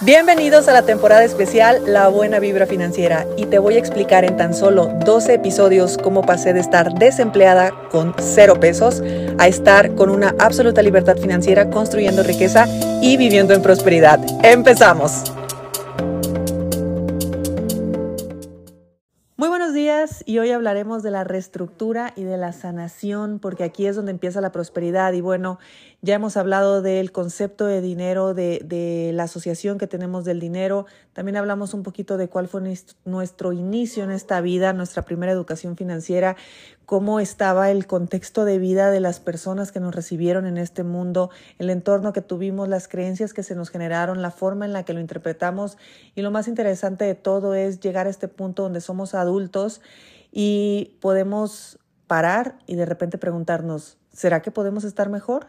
Bienvenidos a la temporada especial La Buena Vibra Financiera y te voy a explicar en tan solo 12 episodios cómo pasé de estar desempleada con cero pesos a estar con una absoluta libertad financiera construyendo riqueza y viviendo en prosperidad. ¡Empezamos! Y hoy hablaremos de la reestructura y de la sanación porque aquí es donde empieza la prosperidad y bueno, ya hemos hablado del concepto de dinero, de, de, la asociación que tenemos del dinero. También hablamos un poquito de cuál fue nuestro inicio en esta vida, nuestra primera educación financiera, cómo estaba el contexto de vida de las personas que nos recibieron en este mundo, el entorno que tuvimos, las creencias que se nos generaron, la forma en la que lo interpretamos. Y lo más interesante de todo es llegar a este punto donde somos adultos y podemos parar y de repente preguntarnos, ¿será que podemos estar mejor?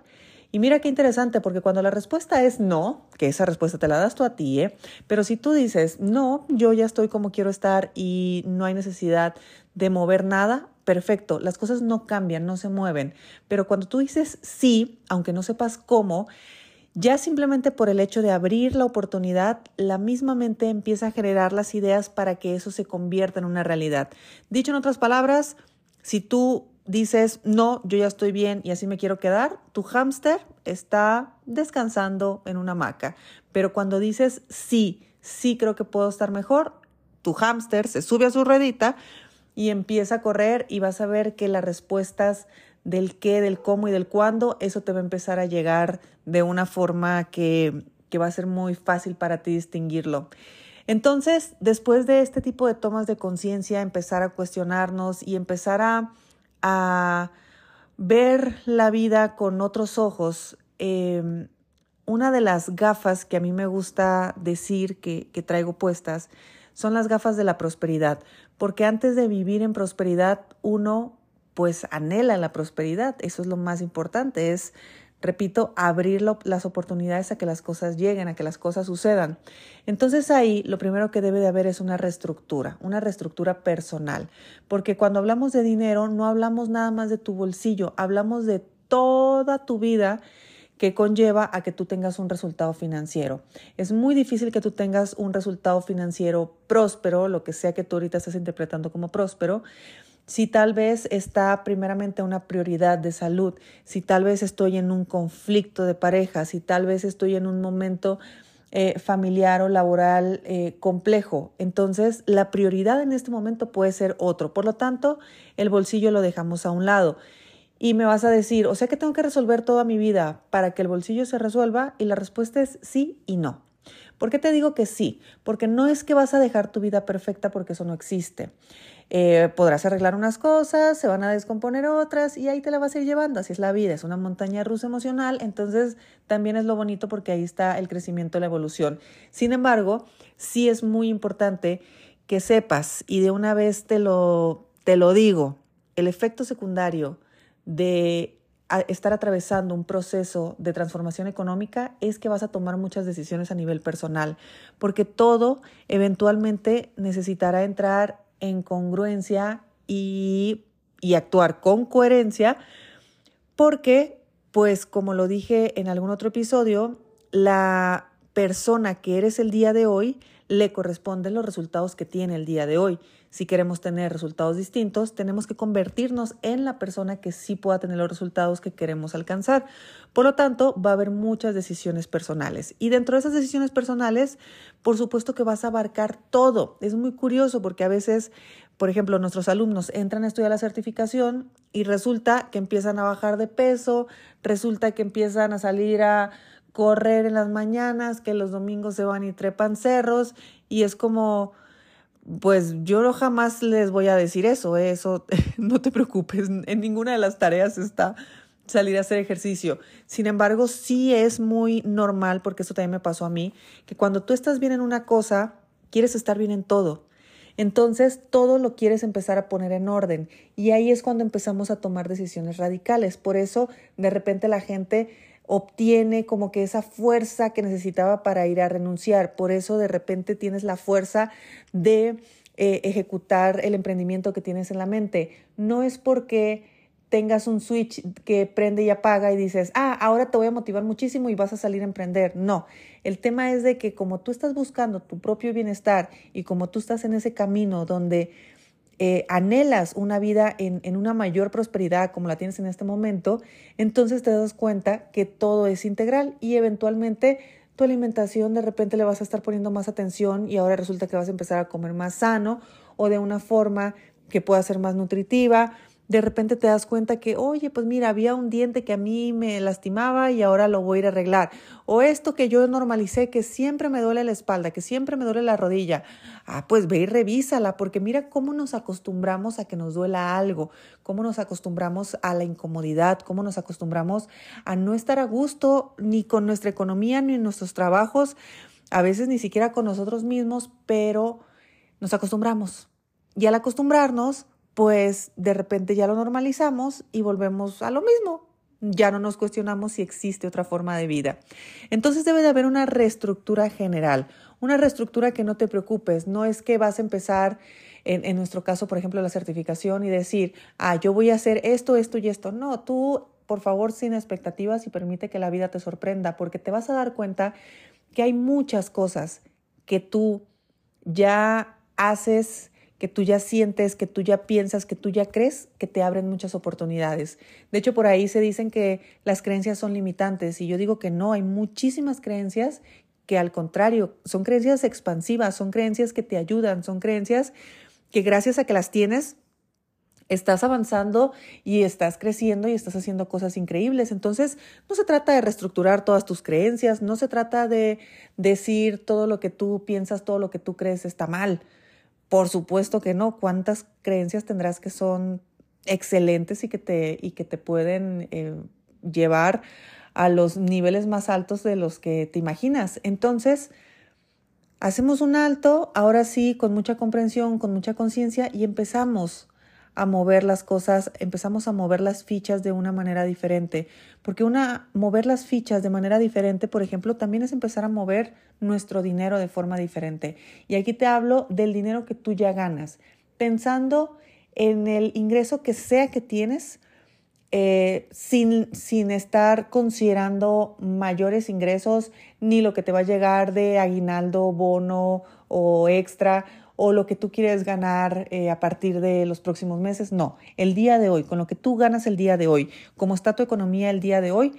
Y mira qué interesante, porque cuando la respuesta es no, que esa respuesta te la das tú a ti, ¿eh? pero si tú dices, no, yo ya estoy como quiero estar y no hay necesidad de mover nada, perfecto, las cosas no cambian, no se mueven. Pero cuando tú dices sí, aunque no sepas cómo, ya simplemente por el hecho de abrir la oportunidad, la misma mente empieza a generar las ideas para que eso se convierta en una realidad. Dicho en otras palabras, si tú dices, no, yo ya estoy bien y así me quiero quedar, tu hámster está descansando en una hamaca. Pero cuando dices, sí, sí creo que puedo estar mejor, tu hámster se sube a su ruedita y empieza a correr y vas a ver que las respuestas del qué, del cómo y del cuándo, eso te va a empezar a llegar de una forma que, que va a ser muy fácil para ti distinguirlo. Entonces, después de este tipo de tomas de conciencia, empezar a cuestionarnos y empezar a a ver la vida con otros ojos, em, una de las gafas que a mí me gusta decir que, que traigo puestas son las gafas de la prosperidad, porque antes de vivir en prosperidad uno pues anhela la prosperidad, eso es lo más importante, es repito, abrir las oportunidades a que las cosas lleguen, a que las cosas sucedan. Entonces ahí lo primero que debe de haber es una reestructura, una reestructura personal, porque cuando hablamos de dinero no hablamos nada más de tu bolsillo, hablamos de toda tu vida que conlleva a que tú tengas un resultado financiero. Es muy difícil que tú tengas un resultado financiero próspero, lo que sea que tú ahorita estés interpretando como próspero, si tal vez está primeramente una prioridad de salud, si tal vez estoy en un conflicto de pareja, si tal vez estoy en un momento eh, familiar o laboral eh, complejo. Entonces, la prioridad en este momento puede ser otro. Por lo tanto, el bolsillo lo dejamos a un lado. Y me vas a decir, o sea que tengo que resolver toda mi vida para que el bolsillo se resuelva. Y la respuesta es sí y no. ¿Por qué te digo que sí? Porque no es que vas a dejar tu vida perfecta porque eso no existe. Eh, podrás arreglar unas cosas, se van a descomponer otras y ahí te la vas a ir llevando. Así es la vida, es una montaña rusa emocional, entonces también es lo bonito porque ahí está el crecimiento, la evolución. Sin embargo, sí es muy importante que sepas y de una vez te lo, te lo digo, el efecto secundario de estar atravesando un proceso de transformación económica es que vas a tomar muchas decisiones a nivel personal, porque todo eventualmente necesitará entrar en congruencia y, y actuar con coherencia, porque, pues como lo dije en algún otro episodio, la persona que eres el día de hoy le corresponden los resultados que tiene el día de hoy. Si queremos tener resultados distintos, tenemos que convertirnos en la persona que sí pueda tener los resultados que queremos alcanzar. Por lo tanto, va a haber muchas decisiones personales. Y dentro de esas decisiones personales, por supuesto que vas a abarcar todo. Es muy curioso porque a veces, por ejemplo, nuestros alumnos entran a estudiar la certificación y resulta que empiezan a bajar de peso, resulta que empiezan a salir a correr en las mañanas, que los domingos se van y trepan cerros y es como pues yo jamás les voy a decir eso, ¿eh? eso no te preocupes, en ninguna de las tareas está salir a hacer ejercicio. Sin embargo, sí es muy normal, porque eso también me pasó a mí, que cuando tú estás bien en una cosa, quieres estar bien en todo. Entonces, todo lo quieres empezar a poner en orden y ahí es cuando empezamos a tomar decisiones radicales. Por eso, de repente la gente obtiene como que esa fuerza que necesitaba para ir a renunciar. Por eso de repente tienes la fuerza de eh, ejecutar el emprendimiento que tienes en la mente. No es porque tengas un switch que prende y apaga y dices, ah, ahora te voy a motivar muchísimo y vas a salir a emprender. No, el tema es de que como tú estás buscando tu propio bienestar y como tú estás en ese camino donde eh, anhelas una vida en, en, una mayor prosperidad como la tienes en este momento, entonces te das cuenta que todo es integral y eventualmente tu alimentación de repente le vas a estar poniendo más atención y ahora resulta que vas a empezar a comer más sano o de una forma que pueda ser más nutritiva de repente te das cuenta que, oye, pues mira, había un diente que a mí me lastimaba y ahora lo voy a ir a arreglar. O esto que yo normalicé, que siempre me duele la espalda, que siempre me duele la rodilla. Ah, pues ve y revísala, porque mira cómo nos acostumbramos a que nos duela algo, cómo nos acostumbramos a la incomodidad, cómo nos acostumbramos a no estar a gusto ni con nuestra economía ni en nuestros trabajos, a veces ni siquiera con nosotros mismos, pero nos acostumbramos. Y al acostumbrarnos, pues de repente ya lo normalizamos y volvemos a lo mismo. Ya no nos cuestionamos si existe otra forma de vida. Entonces debe de haber una reestructura general, una reestructura que no te preocupes. No es que vas a empezar, en, en nuestro caso, por ejemplo, la certificación y decir, ah, yo voy a hacer esto, esto y esto. No, tú, por favor, sin expectativas y permite que la vida te sorprenda, porque te vas a dar cuenta que hay muchas cosas que tú ya haces que tú ya sientes, que tú ya piensas, que tú ya crees, que te abren muchas oportunidades. De hecho, por ahí se dicen que las creencias son limitantes y yo digo que no, hay muchísimas creencias que al contrario, son creencias expansivas, son creencias que te ayudan, son creencias que gracias a que las tienes, estás avanzando y estás creciendo y estás haciendo cosas increíbles. Entonces, no se trata de reestructurar todas tus creencias, no se trata de decir todo lo que tú piensas, todo lo que tú crees está mal. Por supuesto que no. ¿Cuántas creencias tendrás que son excelentes y que te, y que te pueden eh, llevar a los niveles más altos de los que te imaginas? Entonces, hacemos un alto, ahora sí, con mucha comprensión, con mucha conciencia y empezamos a mover las cosas, empezamos a mover las fichas de una manera diferente. Porque una, mover las fichas de manera diferente, por ejemplo, también es empezar a mover nuestro dinero de forma diferente. Y aquí te hablo del dinero que tú ya ganas, pensando en el ingreso que sea que tienes, eh, sin, sin estar considerando mayores ingresos, ni lo que te va a llegar de aguinaldo, bono o extra o lo que tú quieres ganar eh, a partir de los próximos meses. No, el día de hoy, con lo que tú ganas el día de hoy, como está tu economía el día de hoy,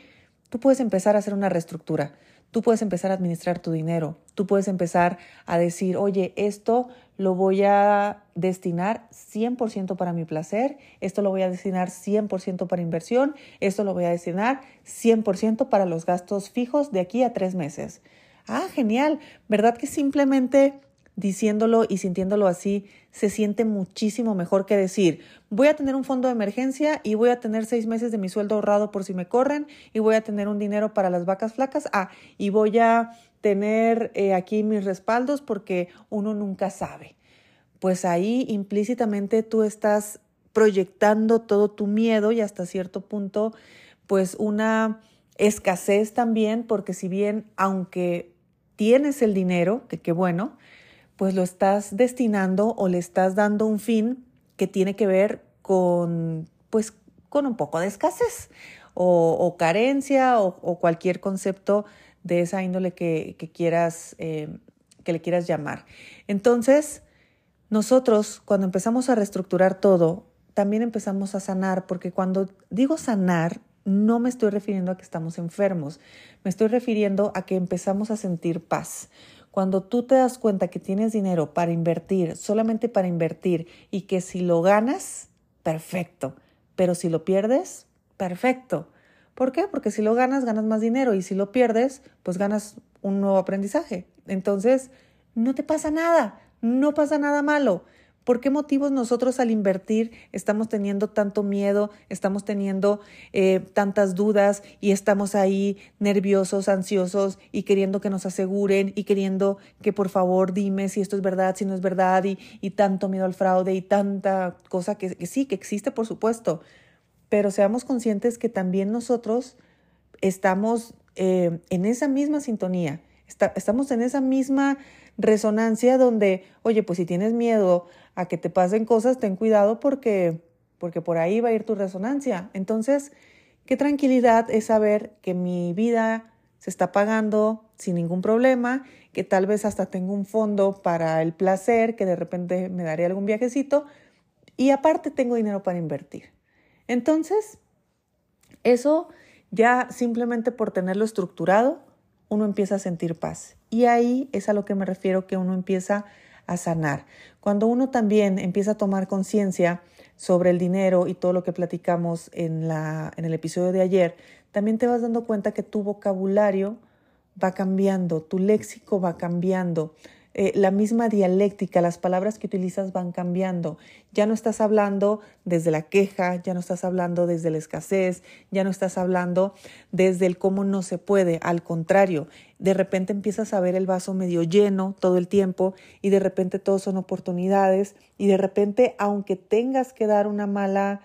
tú puedes empezar a hacer una reestructura. Tú puedes empezar a administrar tu dinero. Tú puedes empezar a decir, oye, esto lo voy a destinar 100% para mi placer, esto lo voy a destinar 100% para inversión, esto lo voy a destinar 100% para los gastos fijos de aquí a tres meses. Ah, genial, ¿verdad que simplemente diciéndolo y sintiéndolo así, se siente muchísimo mejor que decir, voy a tener un fondo de emergencia y voy a tener seis meses de mi sueldo ahorrado por si me corren y voy a tener un dinero para las vacas flacas. Ah, y voy a tener eh, aquí mis respaldos porque uno nunca sabe. Pues ahí implícitamente tú estás proyectando todo tu miedo y hasta cierto punto, pues una escasez también, porque si bien, aunque tienes el dinero, que qué bueno, pues lo estás destinando o le estás dando un fin que tiene que ver con, pues, con un poco de escasez o, carencia o, cualquier concepto de esa índole que, quieras, eh, que le quieras llamar. Entonces, nosotros cuando empezamos a reestructurar todo, también empezamos a sanar, porque cuando digo sanar, no me estoy refiriendo a que estamos enfermos, me estoy refiriendo a que empezamos a sentir paz. Cuando tú te das cuenta que tienes dinero para invertir, solamente para invertir, y que si lo ganas, perfecto, pero si lo pierdes, perfecto. ¿Por qué? Porque si lo ganas, ganas más dinero y si lo pierdes, pues ganas un nuevo aprendizaje. Entonces, no te pasa nada, no pasa nada malo. ¿Por qué motivos nosotros al invertir estamos teniendo tanto miedo, estamos teniendo eh, tantas dudas y estamos ahí nerviosos, ansiosos y queriendo que nos aseguren y queriendo que por favor dime si esto es verdad, si no es verdad y, y tanto miedo al fraude y tanta cosa que, sí, que existe por supuesto, pero seamos conscientes que también nosotros estamos eh, en esa misma sintonía, estamos en esa misma resonancia donde, oye, pues si tienes miedo a que te pasen cosas, ten cuidado porque porque por ahí va a ir tu resonancia. Entonces, qué tranquilidad es saber que mi vida se está pagando sin ningún problema, que tal vez hasta tengo un fondo para el placer, que de repente me daré algún viajecito y aparte tengo dinero para invertir. Entonces, eso ya simplemente por tenerlo estructurado, uno empieza a sentir paz. Y ahí es a lo que me refiero que uno empieza a sanar. Cuando uno también empieza a tomar conciencia sobre el dinero y todo lo que platicamos en, la, en el episodio de ayer, también te vas dando cuenta que tu vocabulario va cambiando, tu léxico va cambiando, eh, la misma dialéctica, las palabras que utilizas van cambiando. Ya no estás hablando desde la queja, ya no estás hablando desde la escasez, ya no estás hablando desde el cómo no se puede. Al contrario, de repente empiezas a ver el vaso medio lleno todo el tiempo y de repente todo son oportunidades y de repente, aunque tengas que dar una mala,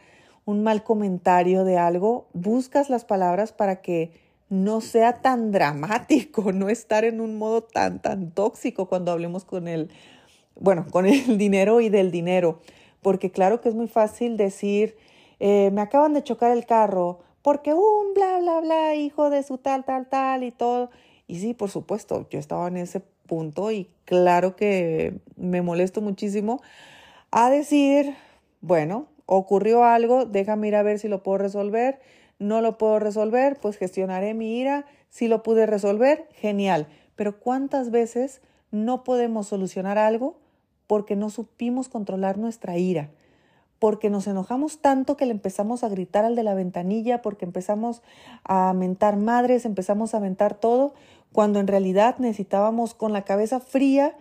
un mal comentario de algo, buscas las palabras para que no sea tan dramático, no estar en un modo tan, tan tóxico cuando hablemos con el, bueno, con el dinero y del dinero. Porque claro que es muy fácil decir, eh, me acaban de chocar el carro, porque un bla, bla, bla, hijo de su tal, tal, tal y todo. Y sí, por supuesto, yo estaba en ese punto y claro que me molesto muchísimo a decir, bueno, ocurrió algo, déjame ir a ver si lo puedo resolver no lo puedo resolver, pues gestionaré mi ira. Si lo pude resolver, genial. Pero ¿cuántas veces no podemos solucionar algo porque no supimos controlar nuestra ira? Porque nos enojamos tanto que le empezamos a gritar al de la ventanilla, porque empezamos a mentar madres, empezamos a mentar todo, cuando en realidad necesitábamos con la cabeza fría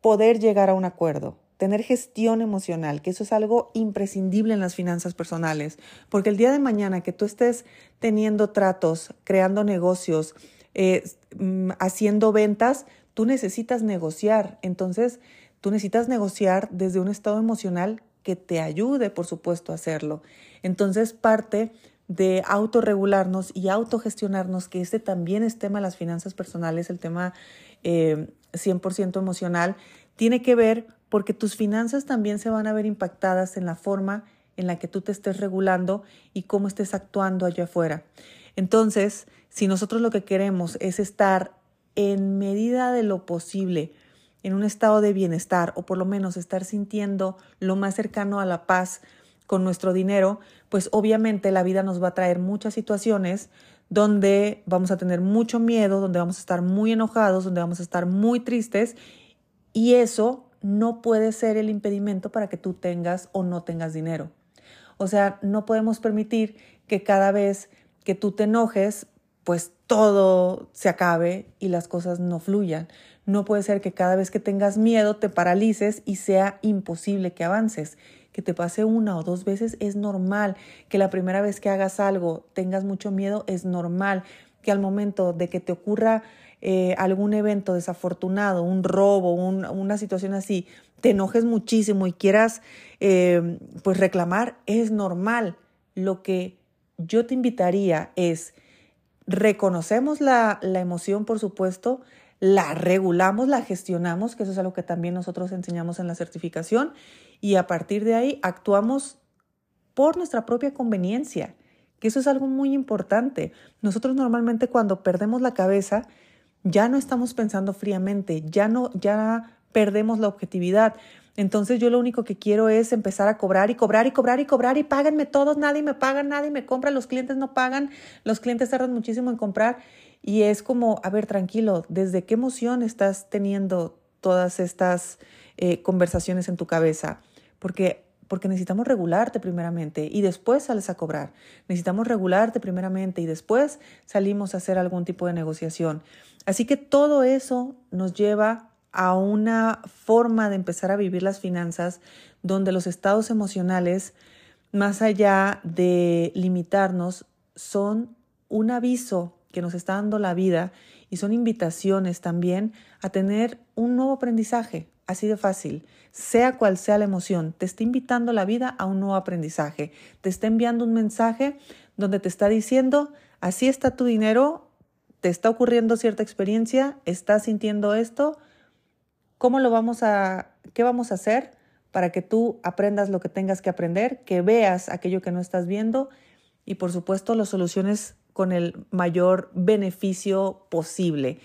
poder llegar a un acuerdo tener gestión emocional, que eso es algo imprescindible en las finanzas personales, porque el día de mañana que tú estés teniendo tratos, creando negocios, eh, mm, haciendo ventas, tú necesitas negociar. Entonces, tú necesitas negociar desde un estado emocional que te ayude, por supuesto, a hacerlo. Entonces, parte de autorregularnos y autogestionarnos, que este también es tema de las finanzas personales, el tema 100% eh, emocional, tiene que ver porque tus finanzas también se van a ver impactadas en la forma en la que tú te estés regulando y cómo estés actuando allá afuera. Entonces, si nosotros lo que queremos es estar en medida de lo posible en un estado de bienestar o por lo menos estar sintiendo lo más cercano a la paz con nuestro dinero, pues obviamente la vida nos va a traer muchas situaciones donde vamos a tener mucho miedo, donde vamos a estar muy enojados, donde vamos a estar muy tristes y eso no puede ser el impedimento para que tú tengas o no tengas dinero. O sea, no podemos permitir que cada vez que tú te enojes, pues todo se acabe y las cosas no fluyan. No puede ser que cada vez que tengas miedo te paralices y sea imposible que avances. Que te pase una o dos veces es normal. Que la primera vez que hagas algo tengas mucho miedo es normal. Que al momento de que te ocurra eh, algún evento desafortunado, un robo, una situación así, te enojes muchísimo y quieras eh, pues reclamar, es normal. Lo que yo te invitaría es, reconocemos la, la emoción, por supuesto, la regulamos, la gestionamos, que eso es algo que también nosotros enseñamos en la certificación, y a partir de ahí actuamos por nuestra propia conveniencia, que eso es algo muy importante. Nosotros normalmente cuando perdemos la cabeza, ya no estamos pensando fríamente, ya no, ya perdemos la objetividad. Entonces yo lo único que quiero es empezar a cobrar y cobrar y cobrar y cobrar y páganme todos, nadie me paga, nadie me compra, los clientes no pagan, los clientes tardan muchísimo en comprar y es como, a ver, tranquilo, ¿desde qué emoción estás teniendo todas estas eh, conversaciones en tu cabeza? Porque porque necesitamos regularte primeramente y después sales a cobrar. Necesitamos regularte primeramente y después salimos a hacer algún tipo de negociación. Así que todo eso nos lleva a una forma de empezar a vivir las finanzas donde los estados emocionales, más allá de limitarnos, son un aviso que nos está dando la vida y son invitaciones también a tener un nuevo aprendizaje, Así de fácil, sea cual sea la emoción, te está invitando la vida a un nuevo aprendizaje, te está enviando un mensaje donde te está diciendo, así está tu dinero, te está ocurriendo cierta experiencia, estás sintiendo esto, ¿cómo lo vamos a, qué vamos a hacer para que tú aprendas lo que tengas que aprender, que veas aquello que no estás viendo y por supuesto lo soluciones con el mayor beneficio posible.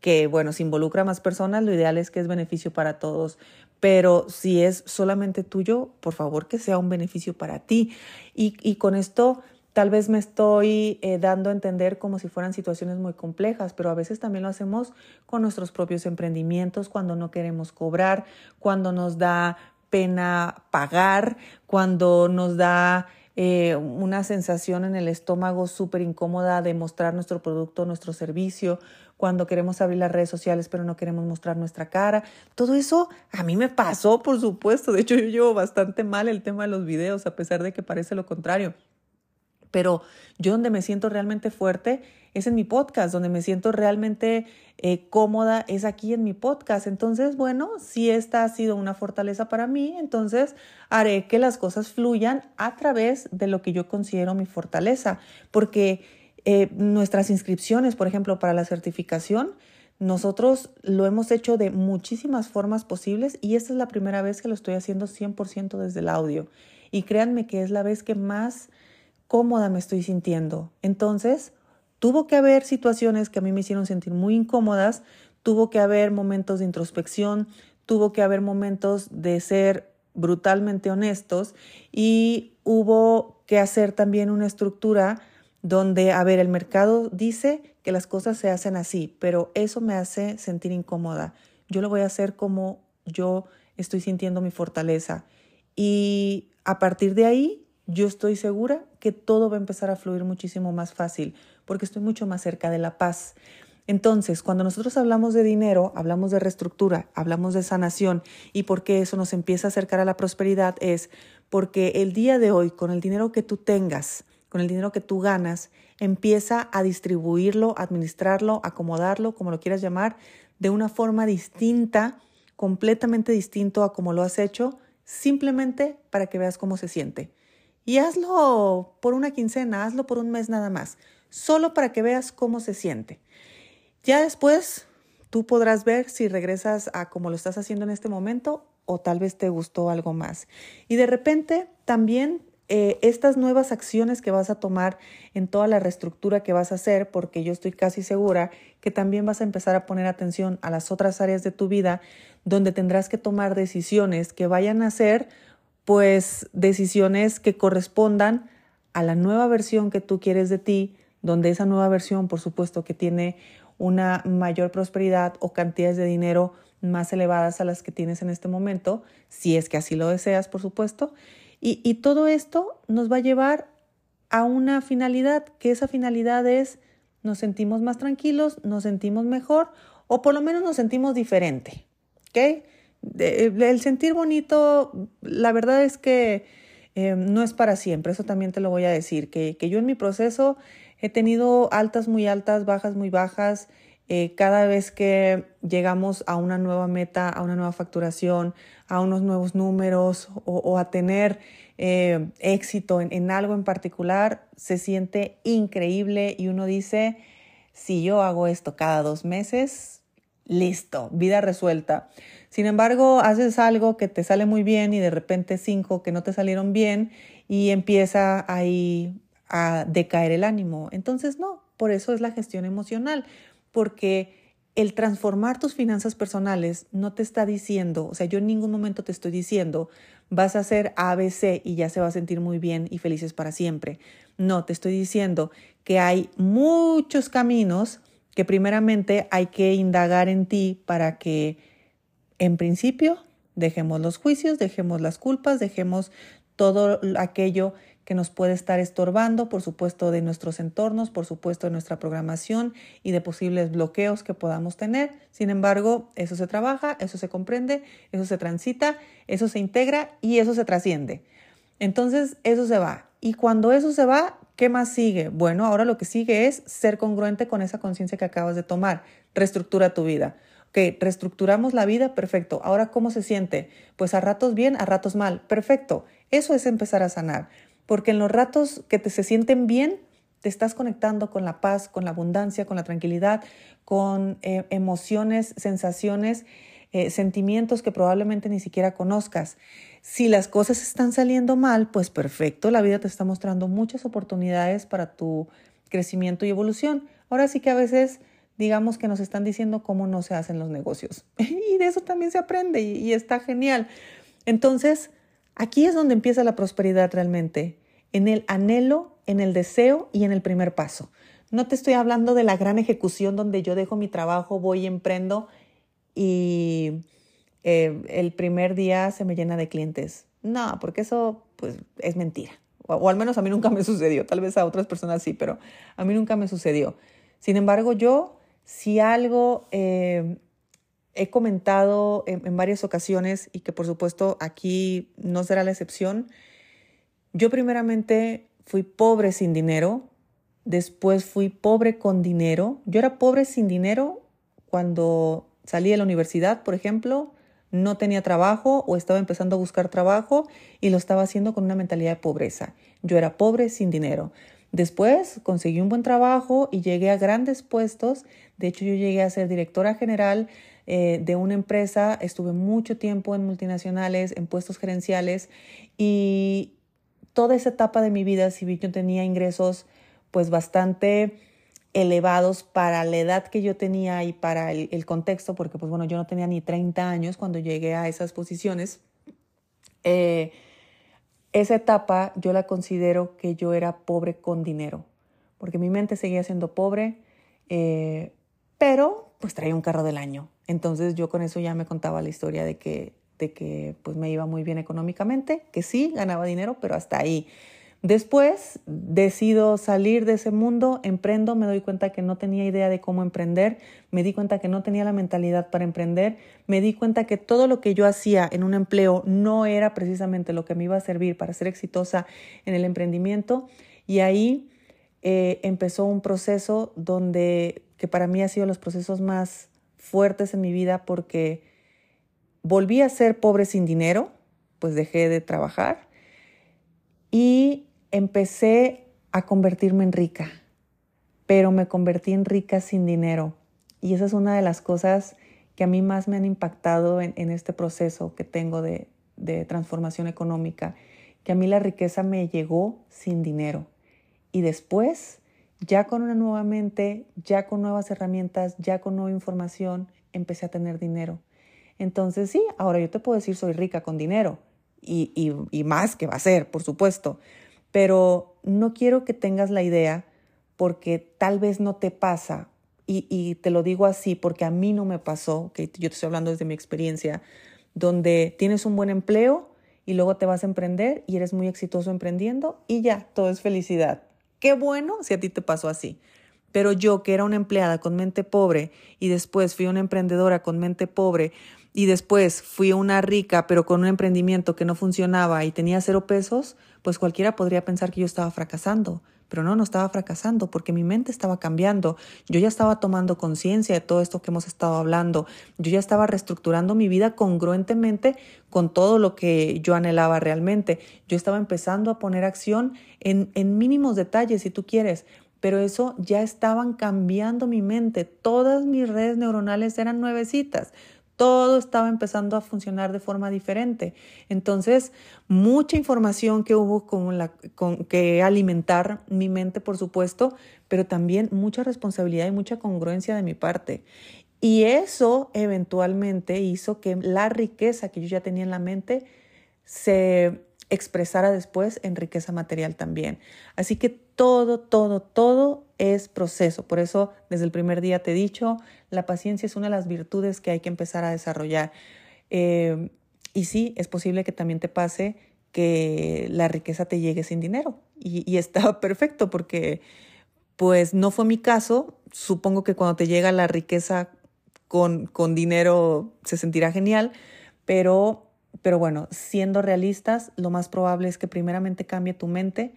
Que bueno, si involucra a más personas, lo ideal es que es beneficio para todos. Pero si es solamente tuyo, por favor que sea un beneficio para ti. Y, con esto Tal vez me estoy eh, dando a entender como si fueran situaciones muy complejas, pero a veces también lo hacemos con nuestros propios emprendimientos, cuando no queremos cobrar, cuando nos da pena pagar, cuando nos da eh, una sensación en el estómago súper incómoda de mostrar nuestro producto, nuestro servicio, cuando queremos abrir las redes sociales pero no queremos mostrar nuestra cara. Todo eso a mí me pasó, por supuesto. De hecho, yo llevo bastante mal el tema de los videos, a pesar de que parece lo contrario pero yo donde me siento realmente fuerte es en mi podcast, donde me siento realmente eh, cómoda es aquí en mi podcast. Entonces, bueno, si esta ha sido una fortaleza para mí, entonces haré que las cosas fluyan a través de lo que yo considero mi fortaleza, porque eh, nuestras inscripciones, por ejemplo, para la certificación, nosotros lo hemos hecho de muchísimas formas posibles y esta es la primera vez que lo estoy haciendo 100% desde el audio. Y créanme que es la vez que más cómoda me estoy sintiendo. Entonces, tuvo que haber situaciones que a mí me hicieron sentir muy incómodas, tuvo que haber momentos de introspección, tuvo que haber momentos de ser brutalmente honestos y hubo que hacer también una estructura donde, a ver, el mercado dice que las cosas se hacen así, pero eso me hace sentir incómoda. Yo lo voy a hacer como yo estoy sintiendo mi fortaleza. Y a partir de ahí yo estoy segura que todo va a empezar a fluir muchísimo más fácil porque estoy mucho más cerca de la paz. Entonces, cuando nosotros hablamos de dinero, hablamos de reestructura, hablamos de sanación y por qué eso nos empieza a acercar a la prosperidad es porque el día de hoy, con el dinero que tú tengas, con el dinero que tú ganas, empieza a distribuirlo, administrarlo, acomodarlo, como lo quieras llamar, de una forma distinta, completamente distinto a como lo has hecho, simplemente para que veas cómo se siente. Y hazlo por una quincena, hazlo por un mes nada más, solo para que veas cómo se siente. Ya después tú podrás ver si regresas a como lo estás haciendo en este momento o tal vez te gustó algo más. Y de repente también eh, estas nuevas acciones que vas a tomar en toda la reestructura que vas a hacer, porque yo estoy casi segura que también vas a empezar a poner atención a las otras áreas de tu vida donde tendrás que tomar decisiones que vayan a ser pues decisiones que correspondan a la nueva versión que tú quieres de ti, donde esa nueva versión, por supuesto, que tiene una mayor prosperidad o cantidades de dinero más elevadas a las que tienes en este momento, si es que así lo deseas, por supuesto. Y, todo esto nos va a llevar a una finalidad, que esa finalidad es nos sentimos más tranquilos, nos sentimos mejor o por lo menos nos sentimos diferente. ¿Ok? el sentir bonito, la verdad es que eh, no es para siempre, eso también te lo voy a decir, que, yo en mi proceso he tenido altas muy altas, bajas muy bajas, eh, cada vez que llegamos a una nueva meta, a una nueva facturación, a unos nuevos números o, a tener eh, éxito en, en, algo en particular, se siente increíble y uno dice, si yo hago esto cada dos meses, listo, vida resuelta. Sin embargo, haces algo que te sale muy bien y de repente cinco que no te salieron bien y empieza ahí a decaer el ánimo. Entonces, no, por eso es la gestión emocional, porque el transformar tus finanzas personales no te está diciendo, o sea, yo en ningún momento te estoy diciendo, vas a hacer ABC y ya se va a sentir muy bien y felices para siempre. No, te estoy diciendo que hay muchos caminos que primeramente hay que indagar en ti para que en principio, dejemos los juicios, dejemos las culpas, dejemos todo aquello que nos puede estar estorbando, por supuesto, de nuestros entornos, por supuesto, de nuestra programación y de posibles bloqueos que podamos tener. Sin embargo, eso se trabaja, eso se comprende, eso se transita, eso se integra y eso se trasciende. Entonces, eso se va. Y cuando eso se va, ¿qué más sigue? Bueno, ahora lo que sigue es ser congruente con esa conciencia que acabas de tomar. Reestructura tu vida que reestructuramos la vida, perfecto. Ahora, ¿cómo se siente? Pues a ratos bien, a ratos mal, perfecto. Eso es empezar a sanar, porque en los ratos que te se sienten bien, te estás conectando con la paz, con la abundancia, con la tranquilidad, con eh, emociones, sensaciones eh, sentimientos que probablemente ni siquiera conozcas. Si las cosas están saliendo mal, pues perfecto, la vida te está mostrando muchas oportunidades para tu crecimiento y evolución. Ahora sí que a veces digamos que nos están diciendo cómo no se hacen los negocios. y de eso también se aprende y, y está genial. Entonces, aquí es donde empieza la prosperidad realmente, en el anhelo, en el deseo y en el primer paso. No te estoy hablando de la gran ejecución donde yo dejo mi trabajo, voy emprendo y eh, el primer día se me llena de clientes. No, porque eso pues es mentira. O, al menos a mí nunca me sucedió. Tal vez a otras personas sí, pero a mí nunca me sucedió. Sin embargo, yo si algo eh, he comentado en, varias ocasiones y que por supuesto aquí no será la excepción, yo primeramente fui pobre sin dinero, después fui pobre con dinero. Yo era pobre sin dinero cuando salí de la universidad, por ejemplo, no tenía trabajo o estaba empezando a buscar trabajo y lo estaba haciendo con una mentalidad de pobreza. Yo era pobre sin dinero. Después conseguí un buen trabajo y llegué a grandes puestos. De hecho, yo llegué a ser directora general eh, de una empresa, estuve mucho tiempo en multinacionales, en puestos gerenciales y toda esa etapa de mi vida, si yo tenía ingresos pues bastante elevados para la edad que yo tenía y para el, contexto, porque pues bueno, yo no tenía ni 30 años cuando llegué a esas posiciones. Eh, esa etapa yo la considero que yo era pobre con dinero, porque mi mente seguía siendo pobre, eh, pero pues traía un carro del año. Entonces yo con eso ya me contaba la historia de que, de que pues me iba muy bien económicamente, que sí, ganaba dinero, pero hasta ahí. Después decido salir de ese mundo, emprendo, me doy cuenta que no tenía idea de cómo emprender, me di cuenta que no tenía la mentalidad para emprender, me di cuenta que todo lo que yo hacía en un empleo no era precisamente lo que me iba a servir para ser exitosa en el emprendimiento y ahí eh, empezó un proceso donde, que para mí ha sido los procesos más fuertes en mi vida porque volví a ser pobre sin dinero, pues dejé de trabajar y empecé a convertirme en rica, pero me convertí en rica sin dinero. Y esa es una de las cosas que a mí más me han impactado en, este proceso que tengo de, transformación económica, que a mí la riqueza me llegó sin dinero. Y después, ya con una nueva mente, ya con nuevas herramientas, ya con nueva información, empecé a tener dinero. Entonces sí, ahora yo te puedo decir soy rica con dinero y, y, y más que va a ser, por supuesto, pero no quiero que tengas la idea porque tal vez no te pasa, y, te lo digo así porque a mí no me pasó, que yo te estoy hablando desde mi experiencia, donde tienes un buen empleo y luego te vas a emprender y eres muy exitoso emprendiendo y ya, todo es felicidad. Qué bueno si a ti te pasó así. Pero yo, que era una empleada con mente pobre y después fui una emprendedora con mente pobre y después fui una rica pero con un emprendimiento que no funcionaba y tenía cero pesos, pues cualquiera podría pensar que yo estaba fracasando. Pero no, no estaba fracasando porque mi mente estaba cambiando. Yo ya estaba tomando conciencia de todo esto que hemos estado hablando. Yo ya estaba reestructurando mi vida congruentemente con todo lo que yo anhelaba realmente. Yo estaba empezando a poner acción en, en mínimos detalles, si tú quieres pero eso ya estaban cambiando mi mente. Todas mis redes neuronales eran nuevecitas. Todo estaba empezando a funcionar de forma diferente. Entonces, mucha información que hubo con la, con, que alimentar mi mente, por supuesto, pero también mucha responsabilidad y mucha congruencia de mi parte. Y eso eventualmente hizo que la riqueza que yo ya tenía en la mente se expresara después en riqueza material también. Así que todo, todo, todo es proceso. Por eso desde el primer día te he dicho, la paciencia es una de las virtudes que hay que empezar a desarrollar. Eh, y sí, es posible que también te pase que la riqueza te llegue sin dinero. Y, y está perfecto porque pues no fue mi caso. Supongo que cuando te llega la riqueza con, con dinero se sentirá genial, pero, pero bueno, siendo realistas, lo más probable es que primeramente cambie tu mente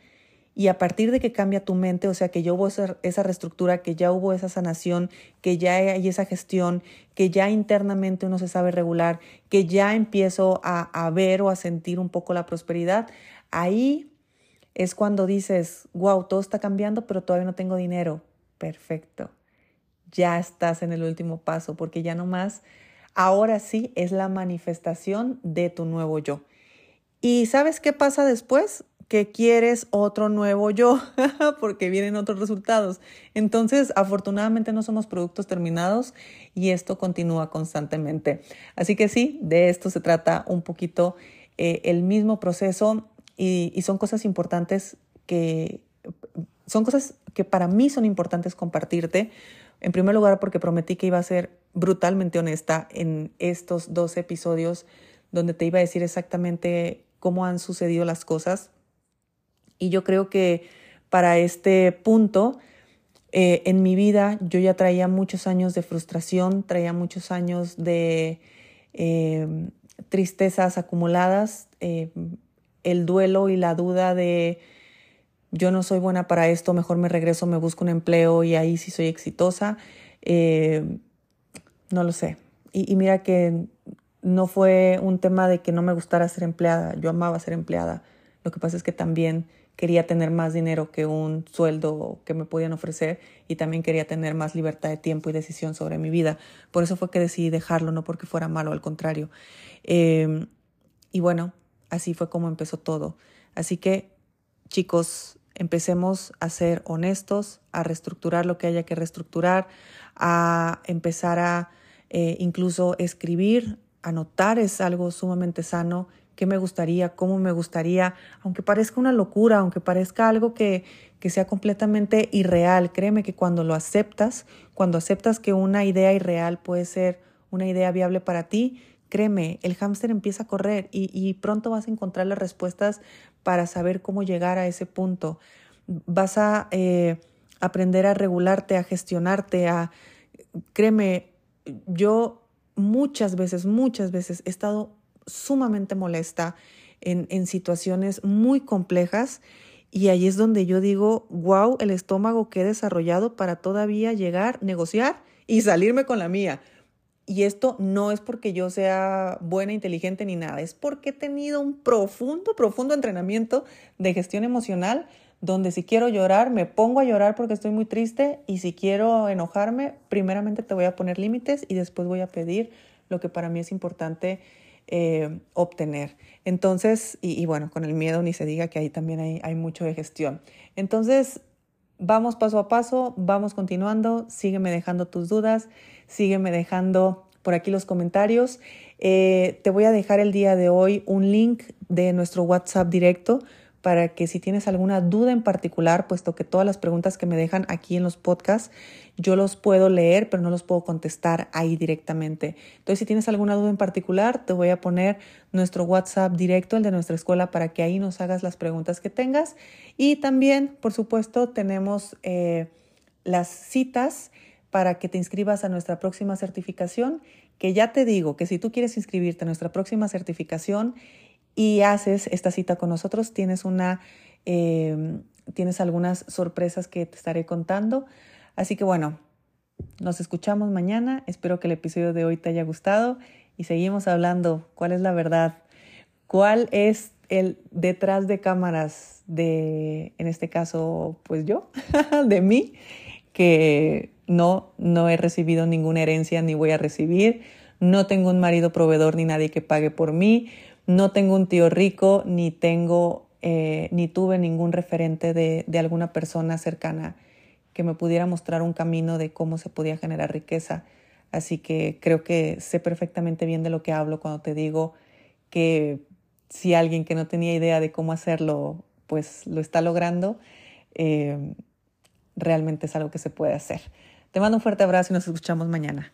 y a partir de que cambia tu mente, o sea, que ya hubo esa, esa reestructura, que ya hubo esa sanación, que ya hay esa gestión, que ya internamente uno se sabe regular, que ya empiezo a, a ver o a sentir un poco la prosperidad, ahí es cuando dices, wow, todo está cambiando, pero todavía no tengo dinero. Perfecto. Ya estás en el último paso, porque ya no más ahora sí es la manifestación de tu nuevo yo. ¿Y sabes qué pasa después? Que quieres otro nuevo yo, porque vienen otros resultados. Entonces, afortunadamente no somos productos terminados y esto continúa constantemente. Así que sí, de esto se trata un poquito eh, el mismo proceso y, y son cosas importantes que son cosas que para mí son importantes compartirte. En primer lugar, porque prometí que iba a ser brutalmente honesta en estos dos episodios donde te iba a decir exactamente cómo han sucedido las cosas. Y yo creo que para este punto, eh, en mi vida yo ya traía muchos años de frustración, traía muchos años de eh, tristezas acumuladas, eh, el duelo y la duda de yo no soy buena para esto, mejor me regreso, me busco un empleo y ahí sí soy exitosa. No lo sé. Y, y mira que no fue un tema de que no me gustara ser empleada, yo amaba ser empleada. Lo que pasa es que también quería tener más dinero que un sueldo que me podían ofrecer y también quería tener más libertad de tiempo y decisión sobre mi vida. Por eso fue que decidí dejarlo, no porque fuera malo, al contrario. Em, y bueno, así fue como empezó todo. Así que, chicos, empecemos a ser honestos, a reestructurar lo que haya que reestructurar, a empezar a eh, incluso escribir anotar es algo sumamente sano, qué me gustaría, cómo me gustaría, aunque parezca una locura, aunque parezca algo que, que sea completamente irreal, créeme que cuando lo aceptas, cuando aceptas que una idea irreal puede ser una idea viable para ti, créeme, el hámster empieza a correr y, y pronto vas a encontrar las respuestas para saber cómo llegar a ese punto. Vas a eh, aprender a regularte, a gestionarte, a... Créeme, yo muchas veces, muchas veces he estado sumamente molesta en, en situaciones muy complejas y ahí es donde yo digo, wow, el estómago que he desarrollado para todavía llegar, negociar y salirme con la mía. Y esto no es porque yo sea buena, inteligente ni nada, es porque he tenido un profundo, profundo entrenamiento de gestión emocional donde si quiero llorar, me pongo a llorar porque estoy muy triste y si quiero enojarme, primeramente te voy a poner límites y después voy a pedir lo que para mí es importante eh, obtener. Entonces, y, bueno, con el miedo ni se diga que ahí también hay, hay mucho de gestión. Entonces, vamos paso a paso, vamos continuando, sígueme dejando tus dudas, sígueme dejando por aquí los comentarios. Eh, te voy a dejar el día de hoy un link de nuestro WhatsApp directo para que si tienes alguna duda en particular, puesto que todas las preguntas que me dejan aquí en los podcasts, yo los puedo leer, pero no los puedo contestar ahí directamente. Entonces, si tienes alguna duda en particular, te voy a poner nuestro WhatsApp directo, el de nuestra escuela, para que ahí nos hagas las preguntas que tengas. Y también, por supuesto, tenemos eh, las citas para que te inscribas a nuestra próxima certificación, que ya te digo que si tú quieres inscribirte a nuestra próxima certificación, y haces esta cita con nosotros, tienes una, em, tienes algunas sorpresas que te estaré contando. Así que bueno, nos escuchamos mañana. Espero que el episodio de hoy te haya gustado y seguimos hablando. ¿Cuál es la verdad? ¿Cuál es el detrás de cámaras de, en este caso, pues yo, de mí, que no, no he recibido ninguna herencia ni voy a recibir. No tengo un marido proveedor ni nadie que pague por mí no tengo un tío rico, ni tengo, eh, ni tuve ningún referente de, de alguna persona cercana que me pudiera mostrar un camino de cómo se podía generar riqueza. Así que creo que sé perfectamente bien de lo que hablo cuando te digo que si alguien que no tenía idea de cómo hacerlo, pues lo está logrando, eh, realmente es algo que se puede hacer. Te mando un fuerte abrazo y nos escuchamos mañana.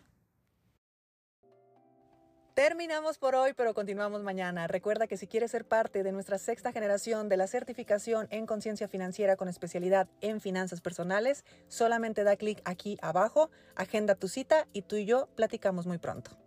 Terminamos por hoy, pero continuamos mañana. Recuerda que si quieres ser parte de nuestra sexta generación de la certificación en conciencia financiera con especialidad en finanzas personales, solamente da clic aquí abajo, agenda tu cita y tú y yo platicamos muy pronto.